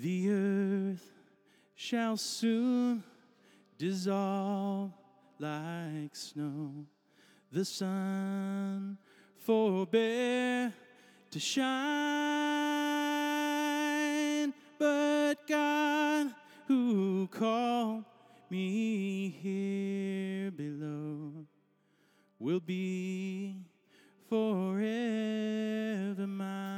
The earth shall soon dissolve like snow. The sun forbear to shine, but God who called me here below will be forever mine.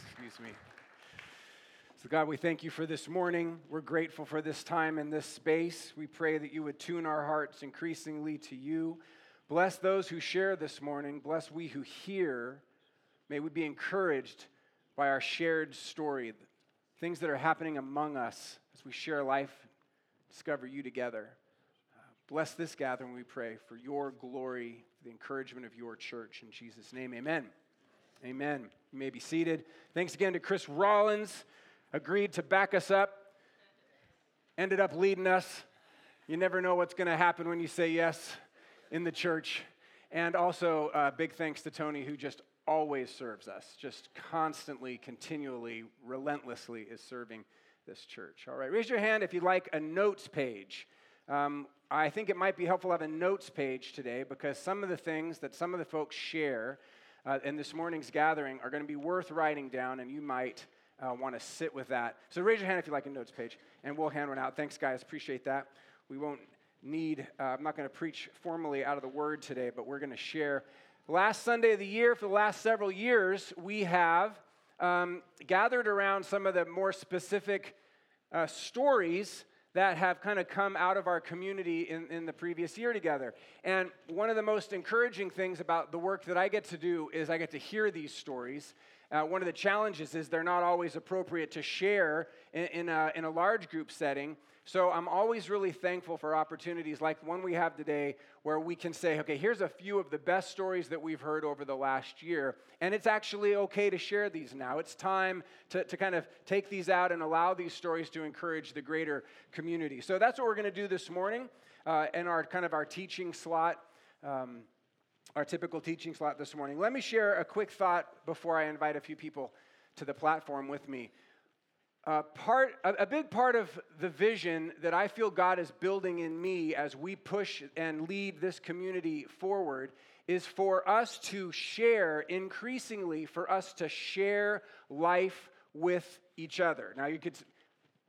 Excuse me. So, God, we thank you for this morning. We're grateful for this time and this space. We pray that you would tune our hearts increasingly to you. Bless those who share this morning. Bless we who hear. May we be encouraged by our shared story, things that are happening among us as we share life, discover you together. Uh, bless this gathering, we pray, for your glory, for the encouragement of your church. In Jesus' name, amen. Amen. You may be seated. Thanks again to Chris Rollins, agreed to back us up, ended up leading us. You never know what's going to happen when you say yes in the church. And also, uh, big thanks to Tony, who just always serves us, just constantly, continually, relentlessly is serving this church. All right, raise your hand if you'd like a notes page. Um, I think it might be helpful to have a notes page today because some of the things that some of the folks share uh, in this morning's gathering are going to be worth writing down, and you might uh, want to sit with that. So raise your hand if you like a notes page, and we'll hand one out. Thanks, guys. Appreciate that. We won't need, uh, I'm not going to preach formally out of the word today, but we're going to share. Last Sunday of the year, for the last several years, we have um, gathered around some of the more specific uh, stories that have kind of come out of our community in, in the previous year together. And one of the most encouraging things about the work that I get to do is I get to hear these stories. Uh, one of the challenges is they're not always appropriate to share in, in, a, in a large group setting. So I'm always really thankful for opportunities like one we have today where we can say, okay, here's a few of the best stories that we've heard over the last year. And it's actually okay to share these now. It's time to, to kind of take these out and allow these stories to encourage the greater community. So that's what we're going to do this morning uh, in our kind of our teaching slot. Um, our typical teaching slot this morning. Let me share a quick thought before I invite a few people to the platform with me. Uh, part, a, a big part of the vision that I feel God is building in me as we push and lead this community forward is for us to share, increasingly, for us to share life with each other. Now, you could,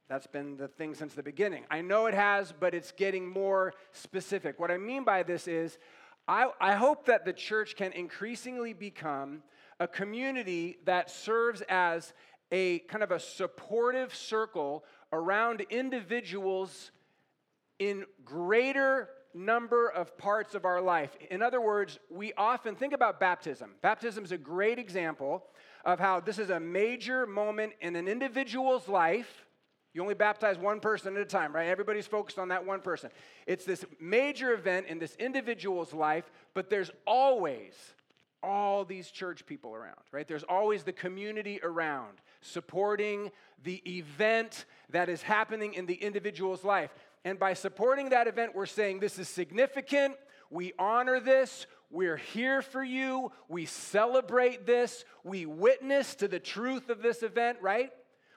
that's been the thing since the beginning. I know it has, but it's getting more specific. What I mean by this is, I, I hope that the church can increasingly become a community that serves as a kind of a supportive circle around individuals in greater number of parts of our life. In other words, we often think about baptism. Baptism is a great example of how this is a major moment in an individual's life. You only baptize one person at a time, right? Everybody's focused on that one person. It's this major event in this individual's life, but there's always all these church people around, right? There's always the community around supporting the event that is happening in the individual's life. And by supporting that event, we're saying this is significant. We honor this. We're here for you. We celebrate this. We witness to the truth of this event, right?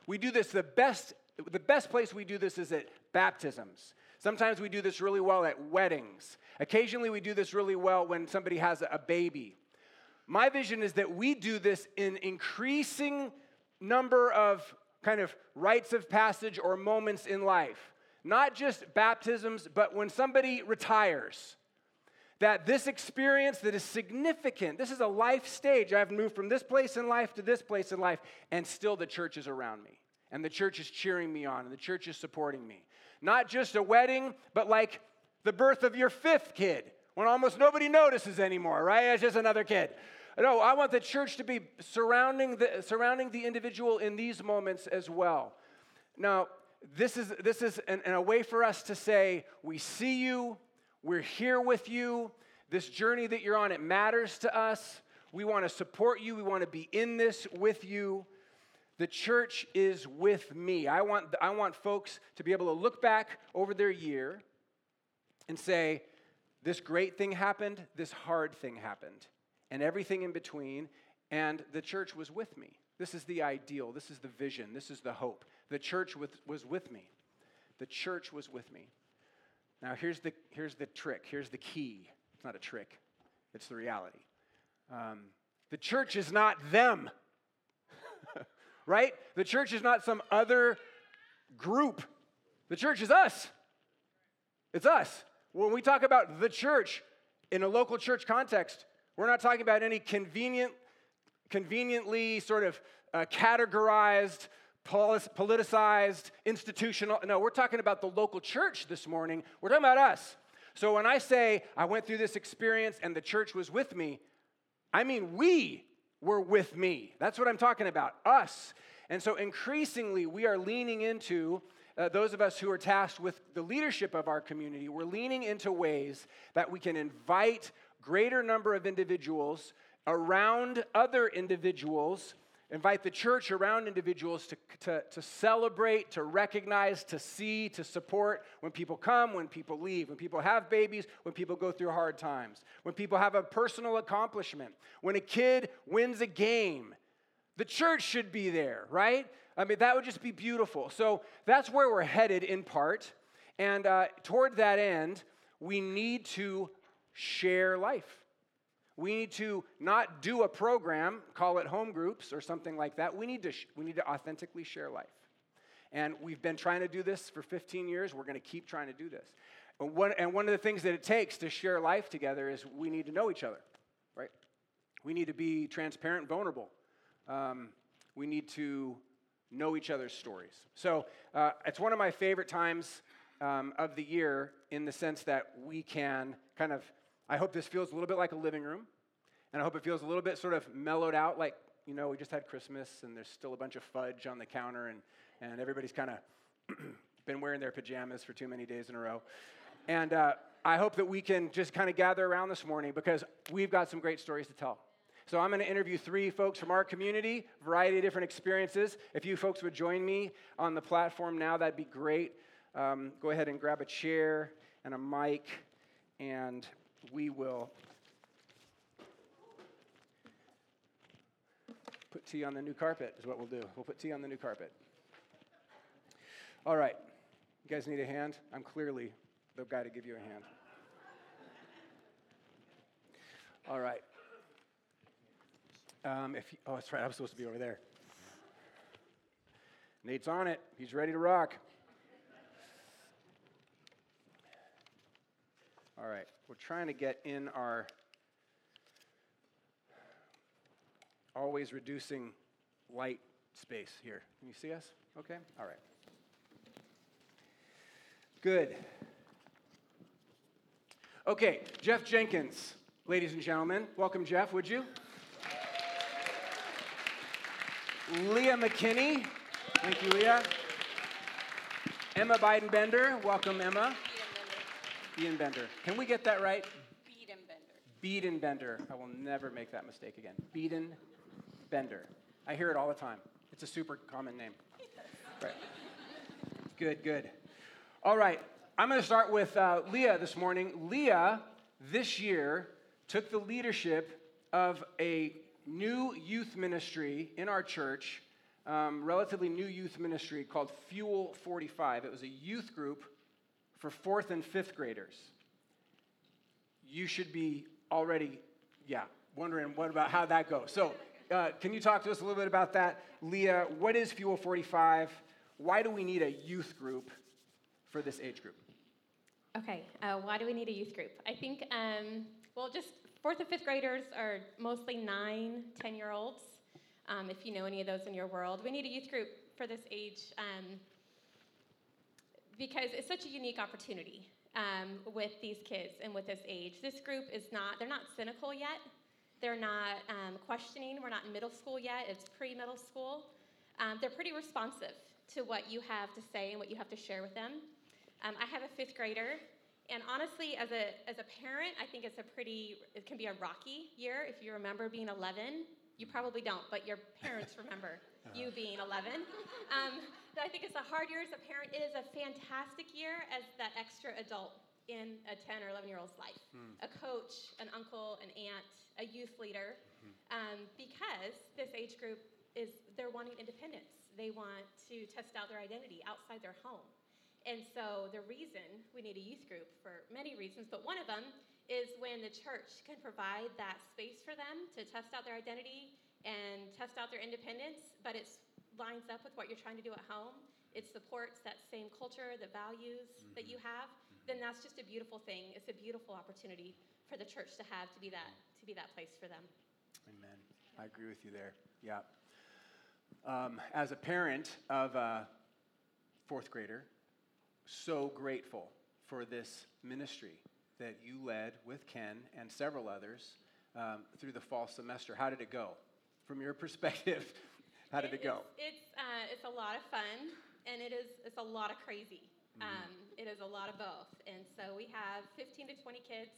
We do this the best the best place we do this is at baptisms. Sometimes we do this really well at weddings. Occasionally we do this really well when somebody has a baby. My vision is that we do this in increasing number of kind of rites of passage or moments in life. Not just baptisms, but when somebody retires. That this experience that is significant, this is a life stage. I've moved from this place in life to this place in life, and still the church is around me. And the church is cheering me on, and the church is supporting me. Not just a wedding, but like the birth of your fifth kid, when almost nobody notices anymore, right? It's just another kid. No, I want the church to be surrounding the, surrounding the individual in these moments as well. Now, this is, this is an, an, a way for us to say, we see you, we're here with you, this journey that you're on, it matters to us. We want to support you, we want to be in this with you. The church is with me. I want, I want folks to be able to look back over their year and say, this great thing happened, this hard thing happened and everything in between, and the church was with me. This is the ideal. This is the vision. This is the hope. The church with, was with me. The church was with me. Now, here's the, here's the trick. Here's the key. It's not a trick, it's the reality. Um, the church is not them, right? The church is not some other group. The church is us. It's us. When we talk about the church in a local church context, we're not talking about any convenient, conveniently sort of uh, categorized, politicized, institutional. No, we're talking about the local church this morning. We're talking about us. So when I say I went through this experience and the church was with me, I mean we were with me. That's what I'm talking about, us. And so increasingly, we are leaning into uh, those of us who are tasked with the leadership of our community, we're leaning into ways that we can invite greater number of individuals around other individuals, invite the church around individuals to, to, to celebrate, to recognize, to see, to support when people come, when people leave, when people have babies, when people go through hard times, when people have a personal accomplishment, when a kid wins a game. The church should be there, right? I mean, that would just be beautiful. So that's where we're headed in part. And uh, toward that end, we need to share life. We need to not do a program, call it home groups or something like that. We need to, sh- we need to authentically share life. And we've been trying to do this for 15 years. We're going to keep trying to do this. And one, and one of the things that it takes to share life together is we need to know each other, right? We need to be transparent and vulnerable. Um, we need to know each other's stories. So uh, it's one of my favorite times um, of the year in the sense that we can kind of I hope this feels a little bit like a living room. And I hope it feels a little bit sort of mellowed out, like, you know, we just had Christmas and there's still a bunch of fudge on the counter and, and everybody's kind of been wearing their pajamas for too many days in a row. And uh, I hope that we can just kind of gather around this morning because we've got some great stories to tell. So I'm going to interview three folks from our community, variety of different experiences. If you folks would join me on the platform now, that'd be great. Um, go ahead and grab a chair and a mic and we will put tea on the new carpet, is what we'll do. We'll put tea on the new carpet. All right. You guys need a hand? I'm clearly the guy to give you a hand. All right. Um, if you, oh, that's right. I was supposed to be over there. Nate's on it. He's ready to rock. All right. We're trying to get in our always reducing light space here. Can you see us? Okay? All right. Good. Okay, Jeff Jenkins, ladies and gentlemen. Welcome, Jeff, would you? Leah McKinney. Thank you, Leah. Emma Biden Bender. Welcome, Emma. Beeden Bender. Can we get that right? Beeden Bender. Bender. I will never make that mistake again. Beeden Bender. I hear it all the time. It's a super common name. Right. Good, good. All right. I'm going to start with uh, Leah this morning. Leah, this year, took the leadership of a new youth ministry in our church um, relatively new youth ministry called Fuel 45. It was a youth group for fourth and fifth graders. You should be already, yeah, wondering what about how that goes. So, uh, can you talk to us a little bit about that? Leah, what is Fuel 45? Why do we need a youth group for this age group? Okay, uh, why do we need a youth group? I think, um, well, just fourth and fifth graders are mostly nine, 10 year olds. Um, if you know any of those in your world, we need a youth group for this age um, because it's such a unique opportunity um, with these kids and with this age. This group is not, they're not cynical yet. They're not um, questioning. We're not in middle school yet, it's pre middle school. Um, they're pretty responsive to what you have to say and what you have to share with them. Um, I have a fifth grader, and honestly, as a, as a parent, I think it's a pretty, it can be a rocky year. If you remember being 11, you probably don't, but your parents remember you being 11. I think it's a hard year as a parent. It is a fantastic year as that extra adult in a 10 or 11 year old's life mm. a coach, an uncle, an aunt, a youth leader, mm-hmm. um, because this age group is, they're wanting independence. They want to test out their identity outside their home. And so the reason we need a youth group for many reasons, but one of them is when the church can provide that space for them to test out their identity and test out their independence, but it lines up with what you're trying to do at home. It supports that same culture, the values mm-hmm. that you have. Then that's just a beautiful thing. It's a beautiful opportunity for the church to have to be that to be that place for them. Amen. I agree with you there. Yeah. Um, as a parent of a fourth grader, so grateful for this ministry that you led with Ken and several others um, through the fall semester. How did it go? From your perspective, how did it, it go? Is, it's, uh, it's a lot of fun, and it is it's a lot of crazy. Mm-hmm. Um, it is a lot of both. And so we have 15 to 20 kids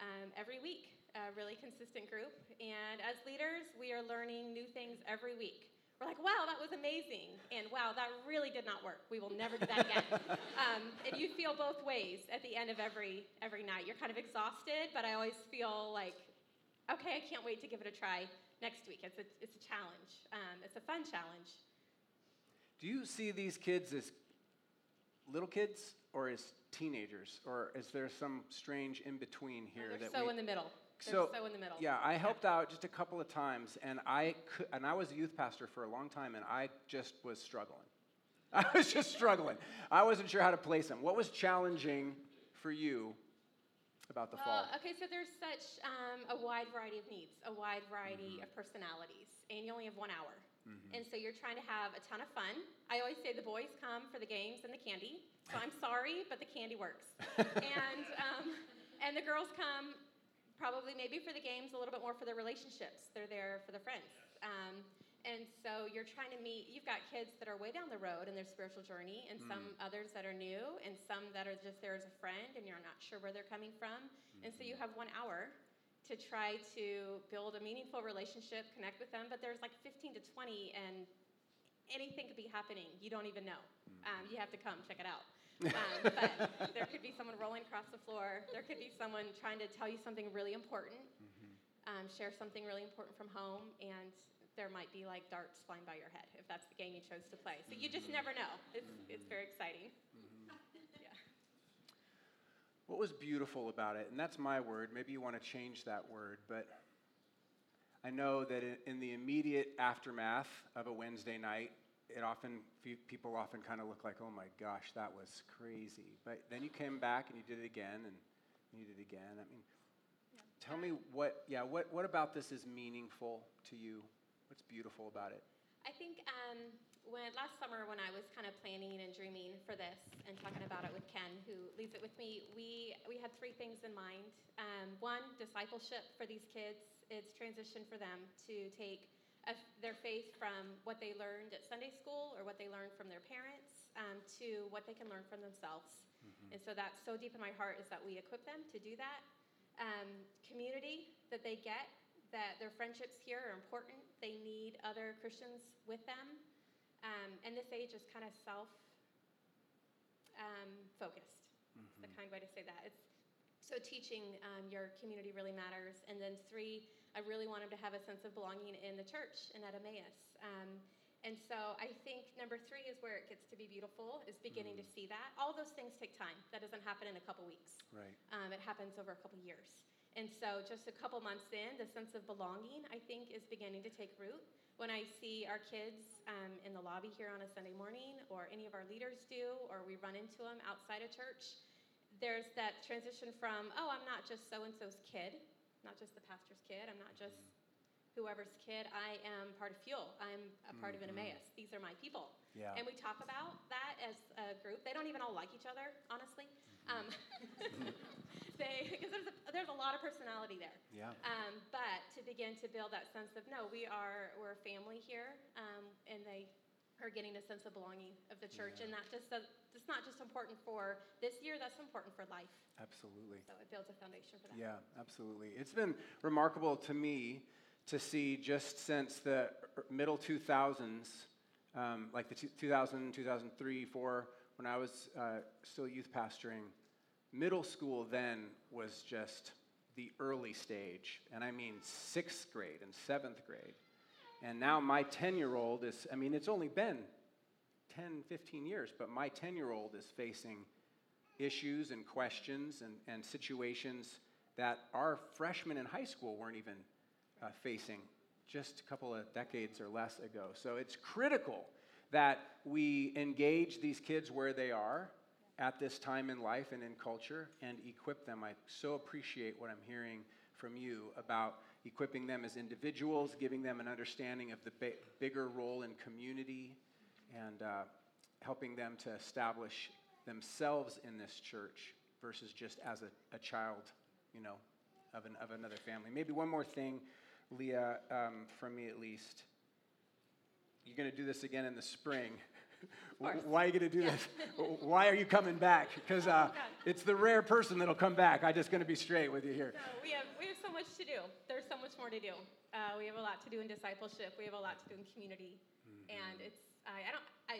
um, every week, a really consistent group. And as leaders, we are learning new things every week. We're like, wow, that was amazing. And wow, that really did not work. We will never do that again. um, and you feel both ways at the end of every, every night. You're kind of exhausted, but I always feel like, okay, I can't wait to give it a try next week. It's a, it's a challenge, um, it's a fun challenge. Do you see these kids as little kids or as teenagers? Or is there some strange in between here? No, that so we... in the middle so, so in the middle. Yeah, I helped out just a couple of times, and I could, and I was a youth pastor for a long time, and I just was struggling. I was just struggling. I wasn't sure how to place them. What was challenging for you about the fall? Okay, so there's such um, a wide variety of needs, a wide variety mm-hmm. of personalities, and you only have one hour. Mm-hmm. And so you're trying to have a ton of fun. I always say the boys come for the games and the candy. So I'm sorry, but the candy works. and um, and the girls come probably maybe for the games, a little bit more for the relationships. They're there for the friends. Um, and so you're trying to meet, you've got kids that are way down the road in their spiritual journey, and mm. some others that are new, and some that are just there as a friend, and you're not sure where they're coming from. Mm-hmm. And so you mm-hmm. have one hour to try to build a meaningful relationship, connect with them, but there's like 15 to 20, and anything could be happening. You don't even know. Mm-hmm. Um, you have to come check it out. Um, but there could be someone rolling across the floor. There could be someone trying to tell you something really important, mm-hmm. um, share something really important from home, and there might be like darts flying by your head if that's the game you chose to play. So you just never know. It's, it's very exciting. Mm-hmm. yeah. What was beautiful about it, and that's my word, maybe you want to change that word, but I know that in the immediate aftermath of a Wednesday night, it often people often kind of look like, oh my gosh, that was crazy. But then you came back and you did it again and you did it again. I mean, yeah. tell me what, yeah, what, what about this is meaningful to you? What's beautiful about it? I think um, when last summer when I was kind of planning and dreaming for this and talking about it with Ken, who leads it with me, we we had three things in mind. Um, one, discipleship for these kids. It's transition for them to take their faith from what they learned at Sunday school or what they learned from their parents um, to what they can learn from themselves. Mm-hmm. And so that's so deep in my heart is that we equip them to do that. Um, community that they get, that their friendships here are important. They need other Christians with them. Um, and this age is kind of self um, focused. Mm-hmm. It's the kind way to say that. It's so teaching um, your community really matters. And then three, I really want them to have a sense of belonging in the church and at Emmaus. Um, And so I think number three is where it gets to be beautiful, is beginning to see that. All those things take time. That doesn't happen in a couple weeks. Right. Um, it happens over a couple years. And so just a couple months in, the sense of belonging, I think, is beginning to take root. When I see our kids um, in the lobby here on a Sunday morning, or any of our leaders do, or we run into them outside of church, there's that transition from, oh, I'm not just so and so's kid, not just the pastor's kid, I'm not just whoever's kid, I am part of Fuel, I'm a part of an Emmaus. These are my people. Yeah. And we talk about that as a group. They don't even all like each other, honestly. Um, they, because there's a, there's a lot of personality there. Yeah. Um, but to begin to build that sense of no, we are we're a family here, um, and they are getting a sense of belonging of the church, and that just it's not just important for this year. That's important for life. Absolutely. So it builds a foundation for that. Yeah, absolutely. It's been remarkable to me to see just since the middle 2000s, um, like the 2000, 2003, 4, when I was uh, still youth pastoring, middle school then was just the early stage. And I mean sixth grade and seventh grade. And now my 10 year old is, I mean, it's only been 10, 15 years, but my 10 year old is facing issues and questions and, and situations that our freshmen in high school weren't even uh, facing just a couple of decades or less ago. So it's critical that we engage these kids where they are at this time in life and in culture and equip them. I so appreciate what I'm hearing from you about equipping them as individuals, giving them an understanding of the bigger role in community, and uh, helping them to establish themselves in this church versus just as a, a child, you know, of, an, of another family. Maybe one more thing, Leah, um, from me at least. You're going to do this again in the spring. Why are you going to do Yeah. this? Why are you coming back? Because uh, God. it's the rare person that'll come back. I'm just going to be straight with you here. No, we have we have so much to do. There's so much more to do. Uh, we have a lot to do in discipleship. We have a lot to do in community, and it's I, I don't I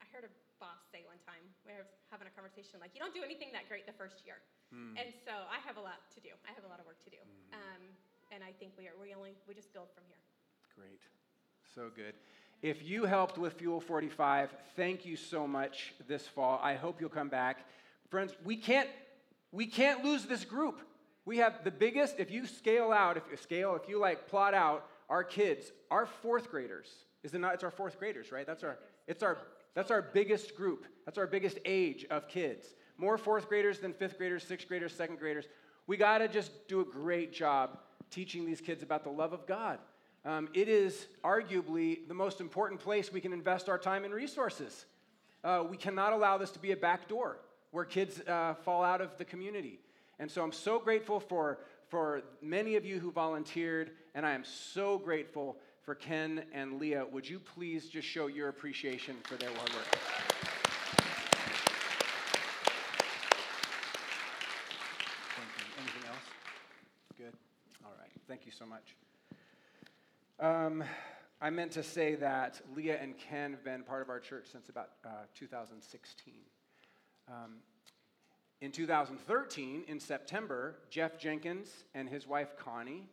I heard a boss say one time we were having a conversation like you don't do anything that great the first year, and so I have a lot to do. I have a lot of work to do, um, and I think we are we only we just build from here. Great. So good. If you helped with Fuel 45, thank you so much this fall. I hope you'll come back. Friends, we can't we can't lose this group. We have the biggest if you scale out, if you scale, if you like plot out our kids, our fourth graders. Is it not it's our fourth graders, right? That's our it's our that's our biggest group. That's our biggest age of kids. More fourth graders than fifth graders, sixth graders, second graders. We got to just do a great job teaching these kids about the love of God. Um, it is arguably the most important place we can invest our time and resources. Uh, we cannot allow this to be a back door where kids uh, fall out of the community. And so I'm so grateful for, for many of you who volunteered, and I am so grateful for Ken and Leah. Would you please just show your appreciation for their hard work? Thank you. Anything else? Good. All right. Thank you so much. Um, I meant to say that Leah and Ken have been part of our church since about uh, 2016. Um, in 2013, in September, Jeff Jenkins and his wife Connie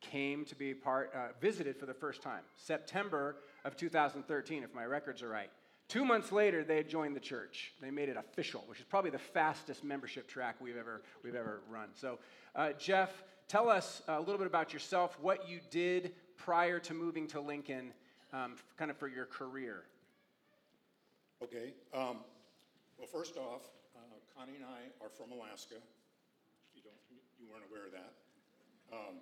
came to be part, uh, visited for the first time. September of 2013, if my records are right. Two months later, they had joined the church. They made it official, which is probably the fastest membership track we've ever, we've ever run. So, uh, Jeff, tell us a little bit about yourself, what you did prior to moving to Lincoln, um, kind of for your career. Okay. Um, well, first off, uh, Connie and I are from Alaska. You don't, you weren't aware of that. Um,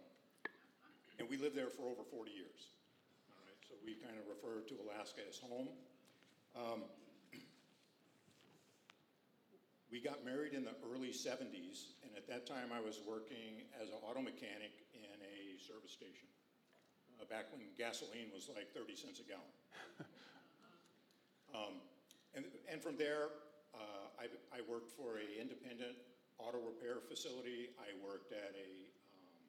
and we lived there for over 40 years. All right. So we kind of refer to Alaska as home. Um, we got married in the early 70s, and at that time I was working as an auto mechanic in a service station. Uh, back when gasoline was like 30 cents a gallon. Um, and, and from there, uh, I, I worked for a independent auto repair facility. I worked at a um,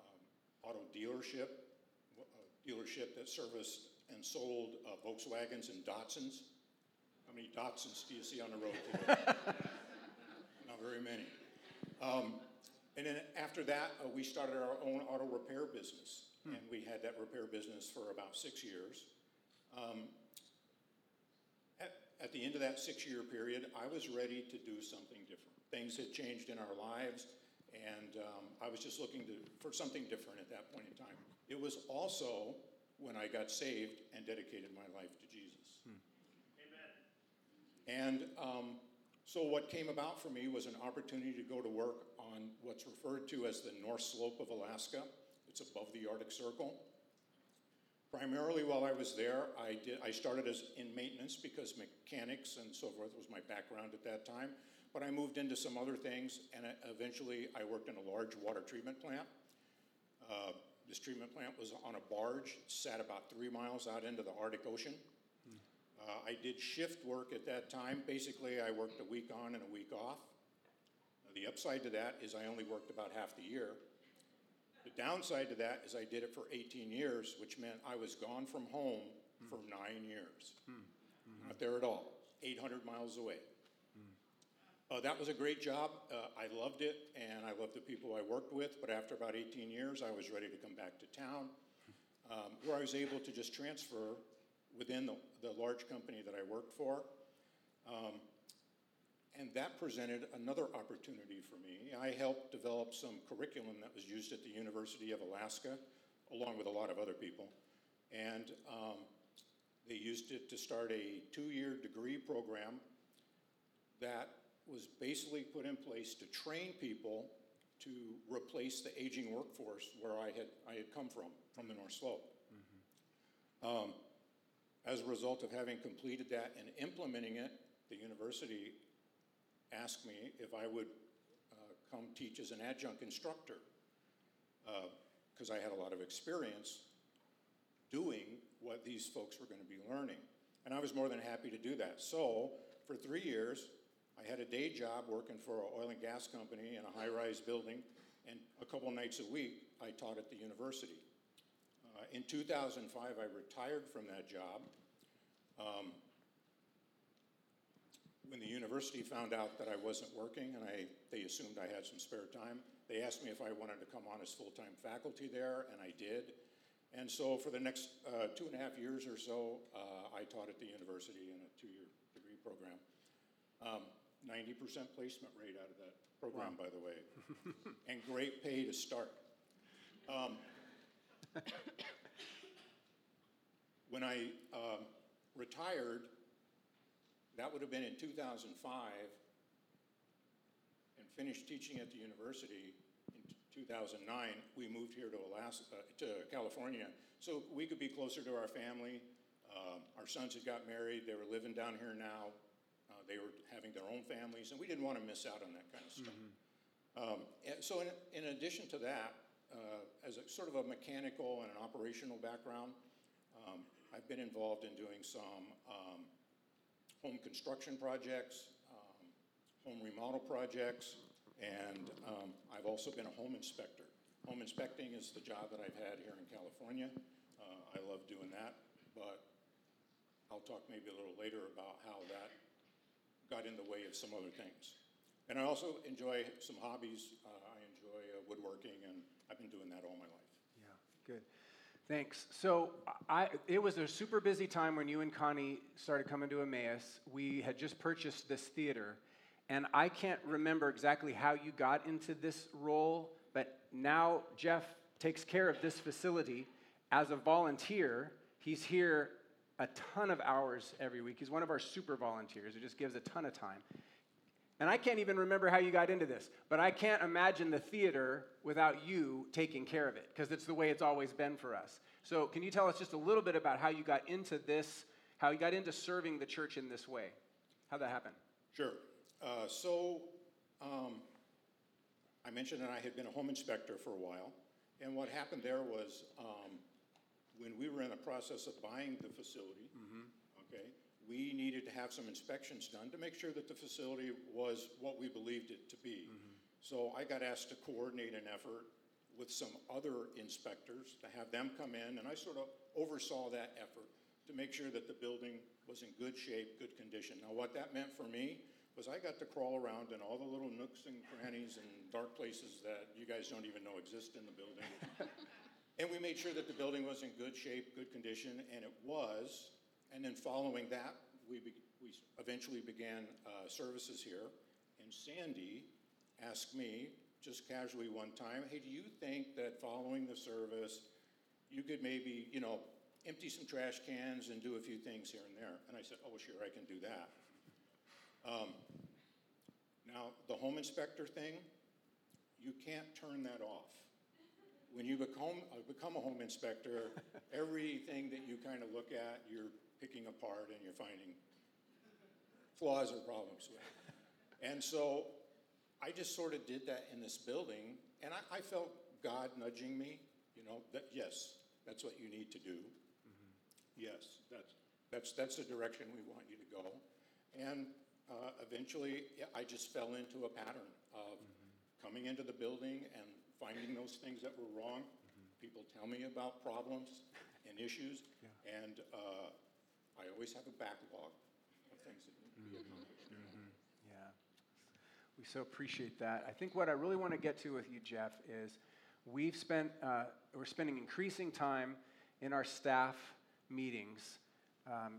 um, auto dealership, a dealership that serviced and sold uh, Volkswagens and Datsuns. Many Datsuns do you see on the road today? Not very many. Um, and then after that, uh, we started our own auto repair business. And we had that repair business for about six years. At, at the end of that six-year period, I was ready to do something different. Things had changed in our lives, and um, I was just looking to, for something different at that point in time. It was also when I got saved and dedicated my life to. And um, so what came about for me was an opportunity to go to work on what's referred to as the North Slope of Alaska. It's above the Arctic Circle. Primarily while I was there, I, did, I started as in maintenance because mechanics and so forth was my background at that time. But I moved into some other things, and eventually I worked in a large water treatment plant. Uh, this treatment plant was on a barge, sat about three miles out into the Arctic Ocean. Uh, I did shift work at that time. Basically, I worked a week on and a week off. The upside to that is I only worked about half the year. The downside to that is I did it for 18 years, which meant I was gone from home for nine years. Not there at all, 800 miles away. Uh, that was a great job. Uh, I loved it, and I loved the people I worked with. But after about 18 years, I was ready to come back to town, um, where I was able to just transfer within the, the large company that I worked for. Um, and that presented another opportunity for me. I helped develop some curriculum that was used at the University of Alaska, along with a lot of other people. And um, they used it to start a two year degree program that was basically put in place to train people to replace the aging workforce where I had, I had come from, from the North Slope. Um, as a result of having completed that and implementing it, the university asked me if I would uh, come teach as an adjunct instructor because I had a lot of experience doing what these folks were going to be learning. And I was more than happy to do that. So, for three years, I had a day job working for an oil and gas company in a high rise building, and a couple nights a week, I taught at the university. In 2005, I retired from that job. Um, when the university found out that I wasn't working and I, they assumed I had some spare time, they asked me if I wanted to come on as full time faculty there, and I did. And so for the next uh, two and a half years or so, uh, I taught at the university in a two year degree program. Um, 90% placement rate out of that program, by the way, and great pay to start. Um, when I um, retired, that would have been in 2005, and finished teaching at the university in 2009. We moved here to Alaska, uh, to California, so we could be closer to our family. Um, our sons had got married; they were living down here now. Uh, they were having their own families, and we didn't want to miss out on that kind of stuff. Um, and so, in, in addition to that, uh, as a sort of a mechanical and an operational background, um, I've been involved in doing some um, home construction projects, um, home remodel projects, and um, I've also been a home inspector. Home inspecting is the job that I've had here in California. Uh, I love doing that, but I'll talk maybe a little later about how that got in the way of some other things. And I also enjoy some hobbies. Uh, I enjoy uh, woodworking, and I've been doing that all my life. Yeah, good. Thanks. So I, it was a super busy time when you and Connie started coming to Emmaus. We had just purchased this theater, and I can't remember exactly how you got into this role, but now Jeff takes care of this facility as a volunteer. He's here a ton of hours every week. He's one of our super volunteers who just gives a ton of time. And I can't even remember how you got into this, but I can't imagine the theater without you taking care of it, because it's the way it's always been for us. So, can you tell us just a little bit about how you got into this, how you got into serving the church in this way? How that happened? Sure. Uh, so um, I mentioned that I had been a home inspector for a while, and what happened there was um, when we were in the process of buying the facility, okay, we needed to have some inspections done to make sure that the facility was what we believed it to be. Mm-hmm. So I got asked to coordinate an effort with some other inspectors to have them come in, and I sort of oversaw that effort to make sure that the building was in good shape, good condition. Now, what that meant for me was I got to crawl around in all the little nooks and crannies and dark places that you guys don't even know exist in the building. and we made sure that the building was in good shape, good condition, and it was and then following that, we, be- we eventually began uh, services here. And Sandy asked me, just casually one time, hey, do you think that following the service, you could maybe, you know, empty some trash cans and do a few things here and there? And I said, oh, sure, I can do that. Um, Now, the home inspector thing, you can't turn that off. When you become, uh, become a home inspector, everything that you kind of look at, you're picking apart and you're finding flaws or problems with. And so I just sort of did that in this building, and I, I felt God nudging me, you know, that yes, that's what you need to do. Yes, that's, that's, that's the direction we want you to go. And uh, eventually, I just fell into a pattern of coming into the building and finding those things that were wrong. People tell me about problems and issues, and uh, I always have a backlog of things that need to be accomplished. Yeah. We so appreciate that. I think what I really want to get to with you, Jeff, is we've spent, uh, we're spending increasing time in our staff meetings um,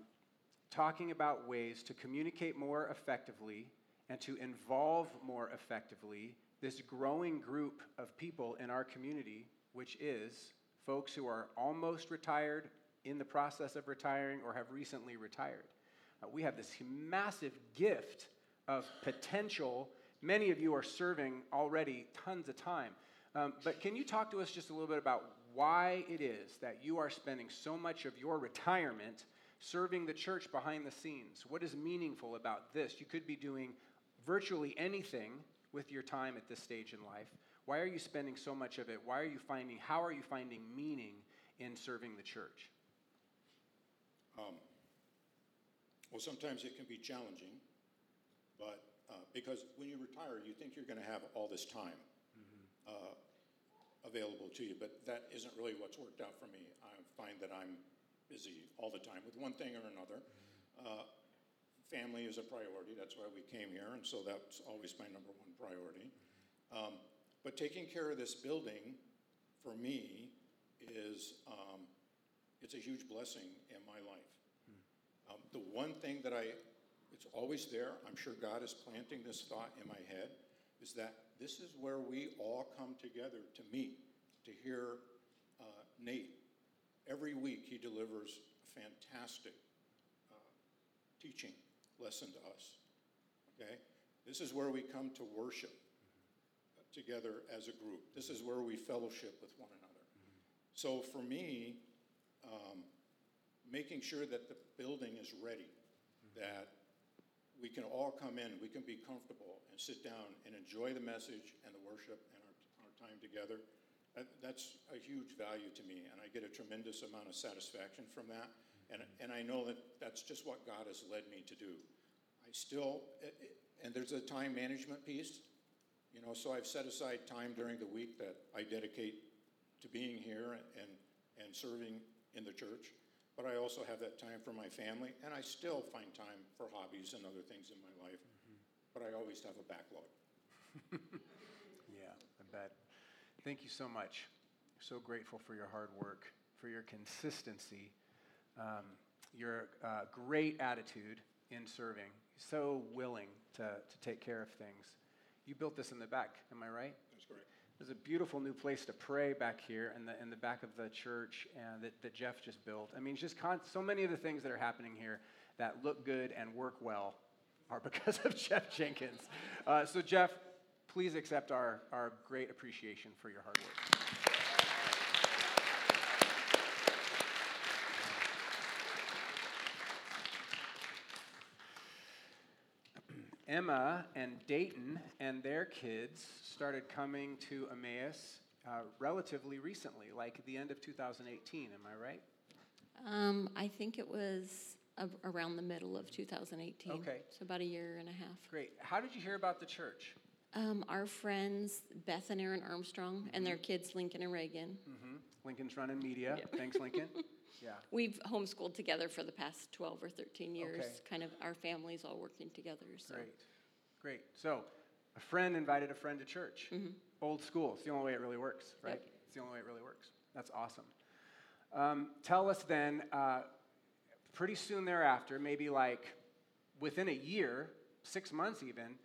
talking about ways to communicate more effectively and to involve more effectively this growing group of people in our community, which is folks who are almost retired, in the process of retiring, or have recently retired. Uh, we have this massive gift of potential. Many of you are serving already tons of time. Um, but can you talk to us just a little bit about why it is that you are spending so much of your retirement serving the church behind the scenes? What is meaningful about this? You could be doing virtually anything with your time at this stage in life. Why are you spending so much of it? Why are you finding, how are you finding meaning in serving the church? Well, sometimes it can be challenging, but uh, because when you retire, you think you're going to have all this time uh, available to you, but that isn't really what's worked out for me. I find that I'm busy all the time with one thing or another. Uh, family is a priority. That's why we came here, and so that's always my number one priority. Um, but taking care of this building for me is um, it's a huge blessing in my life. Um, the one thing that I, it's always there, I'm sure God is planting this thought in my head, is that this is where we all come together to meet, to hear uh, Nate. Every week he delivers fantastic uh, teaching lesson to us. Okay? This is where we come to worship together as a group. This is where we fellowship with one another. So for me, um, making sure that the building is ready, that we can all come in, we can be comfortable and sit down and enjoy the message and the worship and our, our time together. That's a huge value to me, and I get a tremendous amount of satisfaction from that. And, and I know that that's just what God has led me to do. I still, eh, eh, and there's a time management piece, you know, so I've set aside time during the week that I dedicate to being here and, and serving in the church. But I also have that time for my family, and I still find time for hobbies and other things in my life. But I always have a backlog. Yeah, I bet. Thank you so much. So grateful for your hard work, for your consistency, um, your uh, great attitude in serving, so willing to, to take care of things. You built this in the back, am I right? That's correct. There's a beautiful new place to pray back here in the, in the back of the church and that, that Jeff just built. I mean, just con- so many of the things that are happening here that look good and work well are because of Jeff Jenkins. Uh, so, Jeff, please accept our, our great appreciation for your hard work. Emma and Dayton and their kids started coming to Emmaus uh, relatively recently, like at the end of 2018. Am I right? Um, I think it was around the middle of 2018. Okay. So about a year and a half. Great. How did you hear about the church? Um, our friends, Beth and Aaron Armstrong, and their kids, Lincoln and Reagan. hmm Lincoln's running media. Thanks, Lincoln. yeah. We've homeschooled together for the past 12 or 13 years. Okay. Kind of our families all working together. So. Great. Great. So, a friend invited a friend to church. Old school. It's the only way it really works, right? Yep. It's the only way it really works. That's awesome. Um, tell us then, uh, pretty soon thereafter, maybe like within a year, six months even,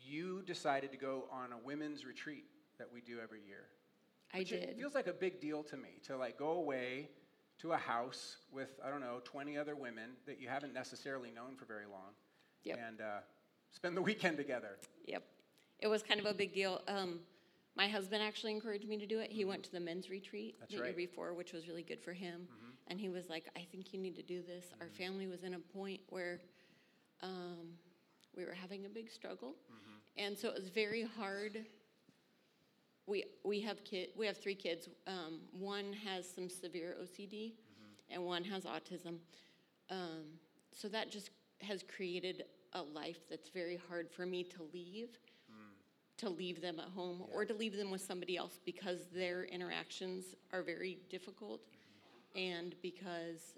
you decided to go on a women's retreat that we do every year. I Which it did. feels like a big deal to me to like go away to a house with I don't know 20 other women that you haven't necessarily known for very long, Yep. and uh, spend the weekend together. Yep. It was kind of a big deal. Um, my husband actually encouraged me to do it. He went to the men's retreat That's the year before, which was really good for him. And he was like, I think you need to do this. Our family was in a point where um, we were having a big struggle. And so it was very hard. We, we have kid, we have three kids. Um, one has some severe OCD, and one has autism. Um, so that just has created a life that's very hard for me to leave, to leave them at home, or to leave them with somebody else because their interactions are very difficult, and because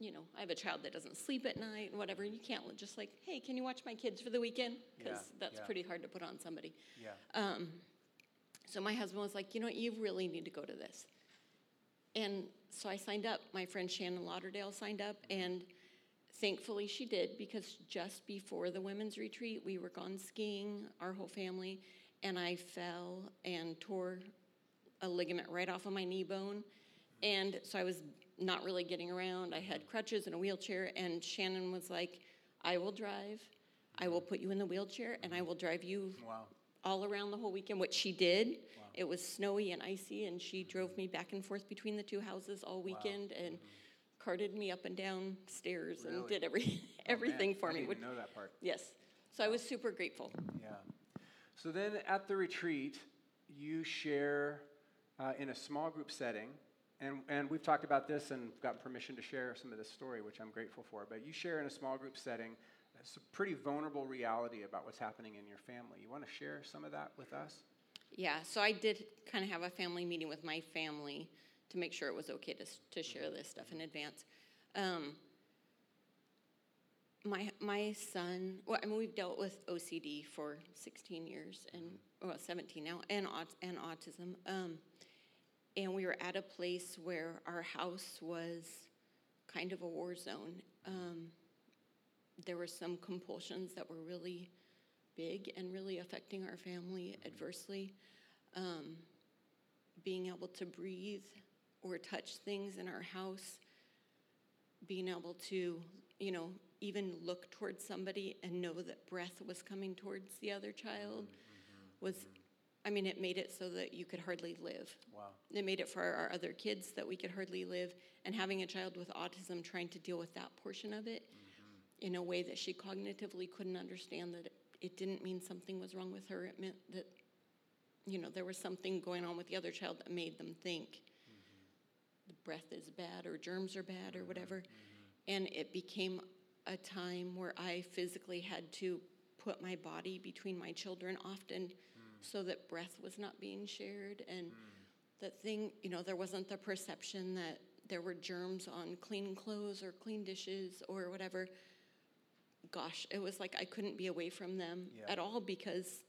you know, I have a child that doesn't sleep at night and whatever, and you can't just like, hey, can you watch my kids for the weekend? Because Yeah, that's yeah. pretty hard to put on somebody. Yeah. Um, so my husband was like, you know what, you really need to go to this. And so I signed up. My friend Shannon Lauderdale signed up, mm-hmm. and thankfully she did because just before the women's retreat, we were gone skiing, our whole family, and I fell and tore a ligament right off of my knee bone. And so I was not really getting around. I had mm-hmm. crutches and a wheelchair, and Shannon was like, I will drive. I will put you in the wheelchair, and I mm-hmm. will drive you Wow. All around the whole weekend, which she did. It was snowy and icy, and she drove me back and forth between the two houses all weekend and carted me up and down stairs and did every Oh, everything for I me. didn't know that part. Yes. So I was super grateful. Yeah. So then at the retreat, you share uh, in a small group setting, and, and we've talked about this and gotten permission to share some of this story, which I'm grateful for. But you share in a small group setting it's a pretty vulnerable reality about what's happening in your family. You want to share some of that with us? Yeah, so I did kind of have a family meeting with my family to make sure it was okay to, to share this stuff in advance. Um, my my son, well, I mean, we've dealt with OCD for 16 years and well, 17 now, and and autism. Um, and we were at a place where our house was kind of a war zone. Um, there were some compulsions that were really big and really affecting our family adversely. Um, being able to breathe or touch things in our house, being able to, you know, even look towards somebody and know that breath was coming towards the other child was, I mean, it made it so that you could hardly live. Wow. It made it for our other kids that we could hardly live. And having a child with autism trying to deal with that portion of it in a way that she cognitively couldn't understand that it, it didn't mean something was wrong with her. It meant that, you know, there was something going on with the other child that made them think mm-hmm. the breath is bad or germs are bad or mm-hmm. whatever. Mm-hmm. And it became a time where I physically had to put my body between my children often mm. so that breath was not being shared and mm. that thing, you know, there wasn't the perception that there were germs on clean clothes or clean dishes or whatever. Gosh, it was like I couldn't be away from them Yeah. at all because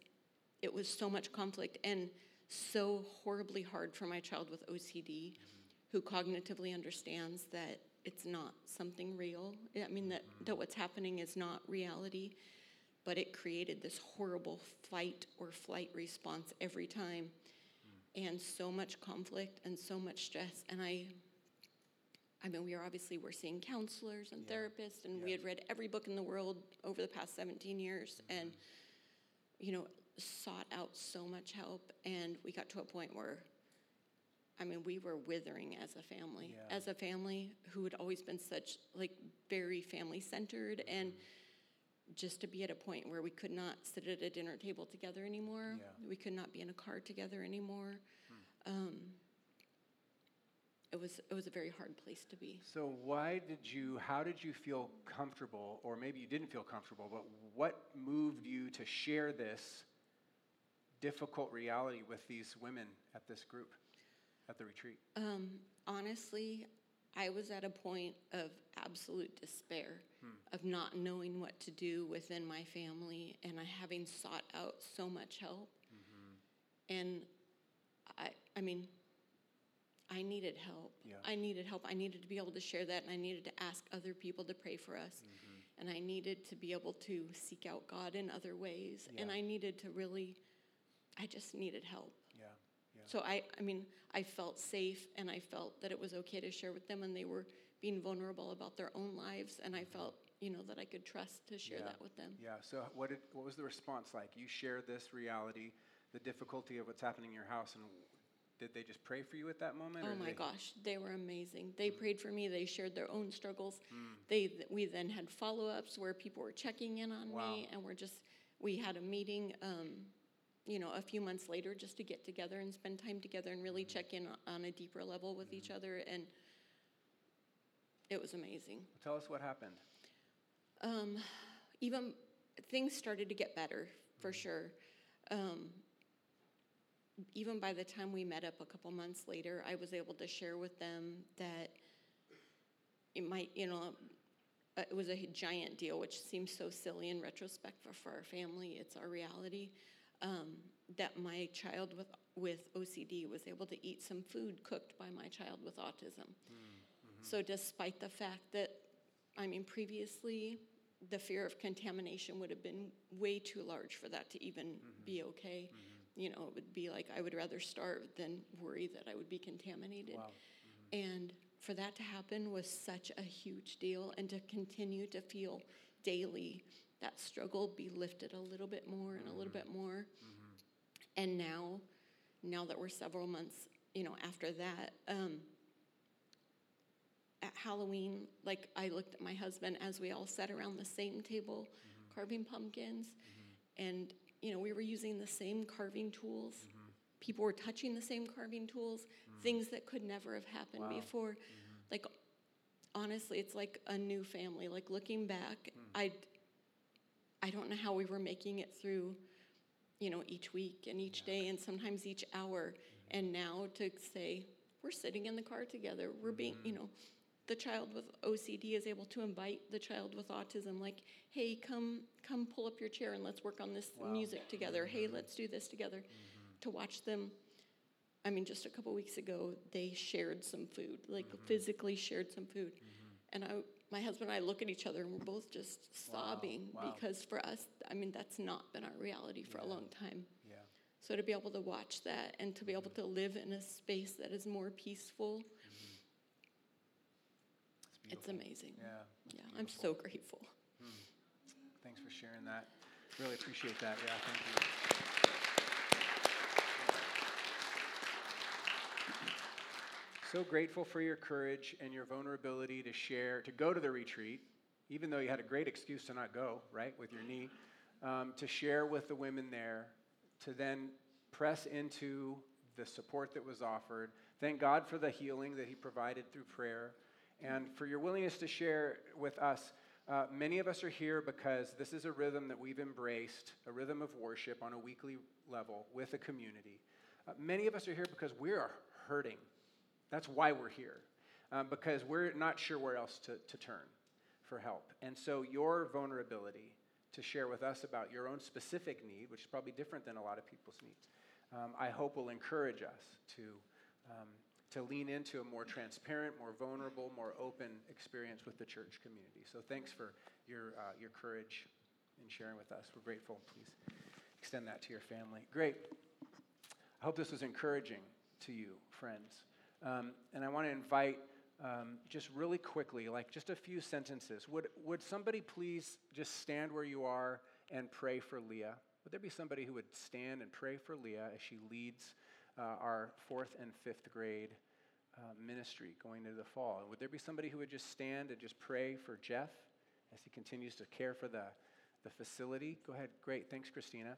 it was so much conflict and so horribly hard for my child with OCD mm-hmm. who cognitively understands that it's not something real. I mean, that, mm-hmm. that what's happening is not reality, but it created this horrible fight or flight response every time. Mm. And so much conflict and so much stress. And I, I mean, we are obviously, we're seeing counselors and therapists, and we had read every book in the world over the past 17 years. Mm-hmm. And you know, sought out so much help, and we got to a point where, I mean, we were withering as a family. Yeah. As a family who had always been such, like, very family centered, mm-hmm. and just to be at a point where we could not sit at a dinner table together anymore. Yeah. We could not be in a car together anymore. Hmm. Um, it was it was a very hard place to be. So why did you, how did you feel comfortable, or maybe you didn't feel comfortable, but what moved you to share this difficult reality with these women at this group, at the retreat? Um, honestly, I was at a point of absolute despair, of not knowing what to do within my family, and I having sought out so much help. And I, I mean, I needed help. Yeah. I needed help. I needed to be able to share that, and I needed to ask other people to pray for us. Mm-hmm. And I needed to be able to seek out God in other ways. And I needed to really, I just needed help. Yeah. Yeah. So I, I mean, I felt safe and I felt that it was okay to share with them and they were being vulnerable about their own lives and I felt, you know, that I could trust to share Yeah. that with them. Yeah. So what did what was the response like? You shared this reality, the difficulty of what's happening in your house, and did they just pray for you at that moment? Oh my they- gosh, they were amazing. They Mm. prayed for me. They shared their own struggles. They we then had follow ups where people were checking in on Wow. me, and we're just we had a meeting, um, you know, a few months later just to get together and spend time together and really check in on a deeper level with each other, and it was amazing. Tell us what happened. Um, even things started to get better for sure. Um, even by the time we met up a couple months later, I was able to share with them that it might, you know, it was a giant deal, which seems so silly in retrospect, but for our family, it's our reality. Um, that my child with with OCD was able to eat some food cooked by my child with autism. Mm-hmm. So, despite the fact that, I mean, previously, the fear of contamination would have been way too large for that to even be mm-hmm. okay. Mm-hmm. You know, it would be like I would rather starve than worry that I would be contaminated. Wow. Mm-hmm. And for that to happen was such a huge deal, and to continue to feel daily that struggle be lifted a little bit more and a little mm-hmm. bit more. Mm-hmm. And now, now that we're several months, you know, after that, um, at Halloween, like I looked at my husband as we all sat around the same table carving pumpkins, and you know we were using the same carving tools. Mm-hmm. People were touching the same carving tools, mm-hmm. things that could never have happened Wow. before. Mm-hmm. Like honestly, it's like a new family. Like looking back, hmm. I I don't know how we were making it through, you know, each week and each day and sometimes each hour. And now to say, we're sitting in the car together, we're being, you know, the child with OCD is able to invite the child with autism, like, hey, come, come pull up your chair and let's work on this music together. Hey, mm-hmm. let's do this together. Mm-hmm. To watch them, I mean, just a couple weeks ago, they shared some food, like mm-hmm. physically shared some food. And I, my husband and I look at each other and we're both just sobbing wow. because for us, I mean, that's not been our reality for a long time. Yeah. So to be able to watch that and to be able to live in a space that is more peaceful, It's it's amazing. Yeah. Yeah, I'm so grateful. Thanks for sharing that. Really appreciate that. Yeah, thank you. So grateful for your courage and your vulnerability to share, to go to the retreat, even though you had a great excuse to not go, right, with your knee, um, to share with the women there, to then press into the support that was offered. Thank God for the healing that He provided through prayer, and for your willingness to share with us. Uh, many of us are here because this is a rhythm that we've embraced, a rhythm of worship on a weekly level with a community. Uh, many of us are here because we are hurting. That's why we're here, um, because we're not sure where else to, to turn for help. And so, your vulnerability to share with us about your own specific need, which is probably different than a lot of people's needs, um, I hope will encourage us to, um, to lean into a more transparent, more vulnerable, more open experience with the church community. So, thanks for your, uh, your courage in sharing with us. We're grateful. Please extend that to your family. Great. I hope this was encouraging to you, friends. Um, and I want to invite, um, just really quickly, like just a few sentences. Would, would somebody please just stand where you are and pray for Leah? Would there be somebody who would stand and pray for Leah as she leads uh, our fourth and fifth grade uh, ministry going into the fall? Would there be somebody who would just stand and just pray for Jeff as he continues to care for the, the facility? Go ahead. Great. Thanks, Christina.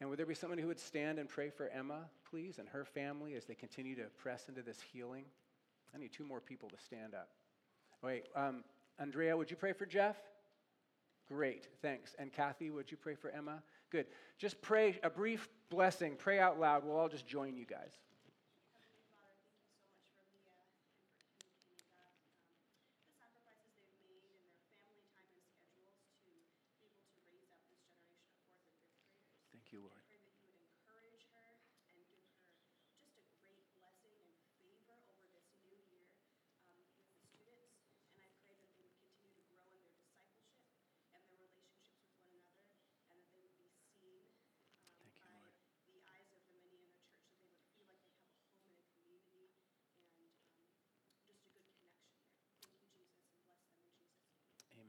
And would there be somebody who would stand and pray for Emma, please, and her family as they continue to press into this healing? I need two more people to stand up. Wait, um, Andrea, would you pray for Jeff? Great, thanks. And Kathy, would you pray for Emma? Good. Just pray a brief blessing. Pray out loud. We'll all just join you guys.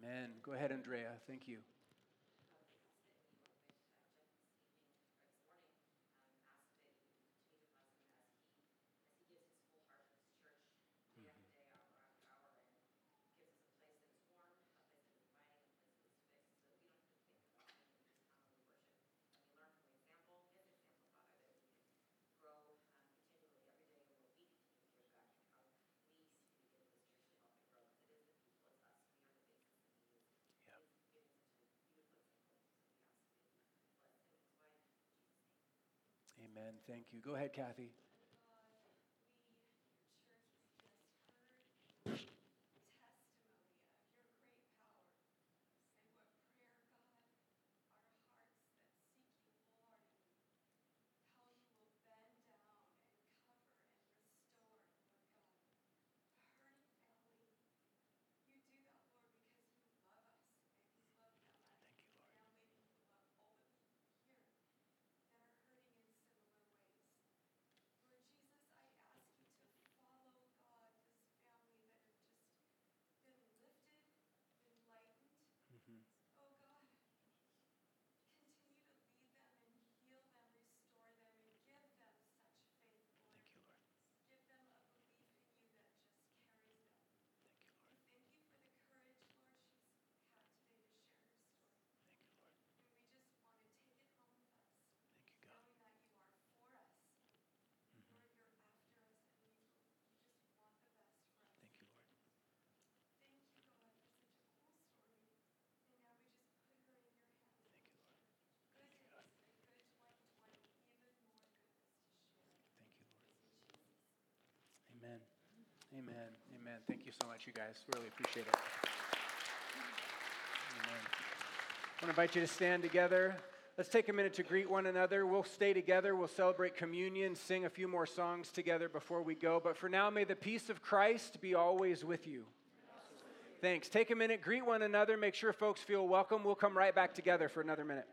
Amen. Go ahead, Andrea. Thank you. Amen. Thank you. Go ahead, Kathy. Amen. Amen. Thank you so much, you guys. Really appreciate it. Amen. I want to invite you to stand together. Let's take a minute to greet one another. We'll stay together. We'll celebrate communion, sing a few more songs together before we go. But for now, may the peace of Christ be always with you. Thanks. Take a minute, greet one another, make sure folks feel welcome. We'll come right back together for another minute.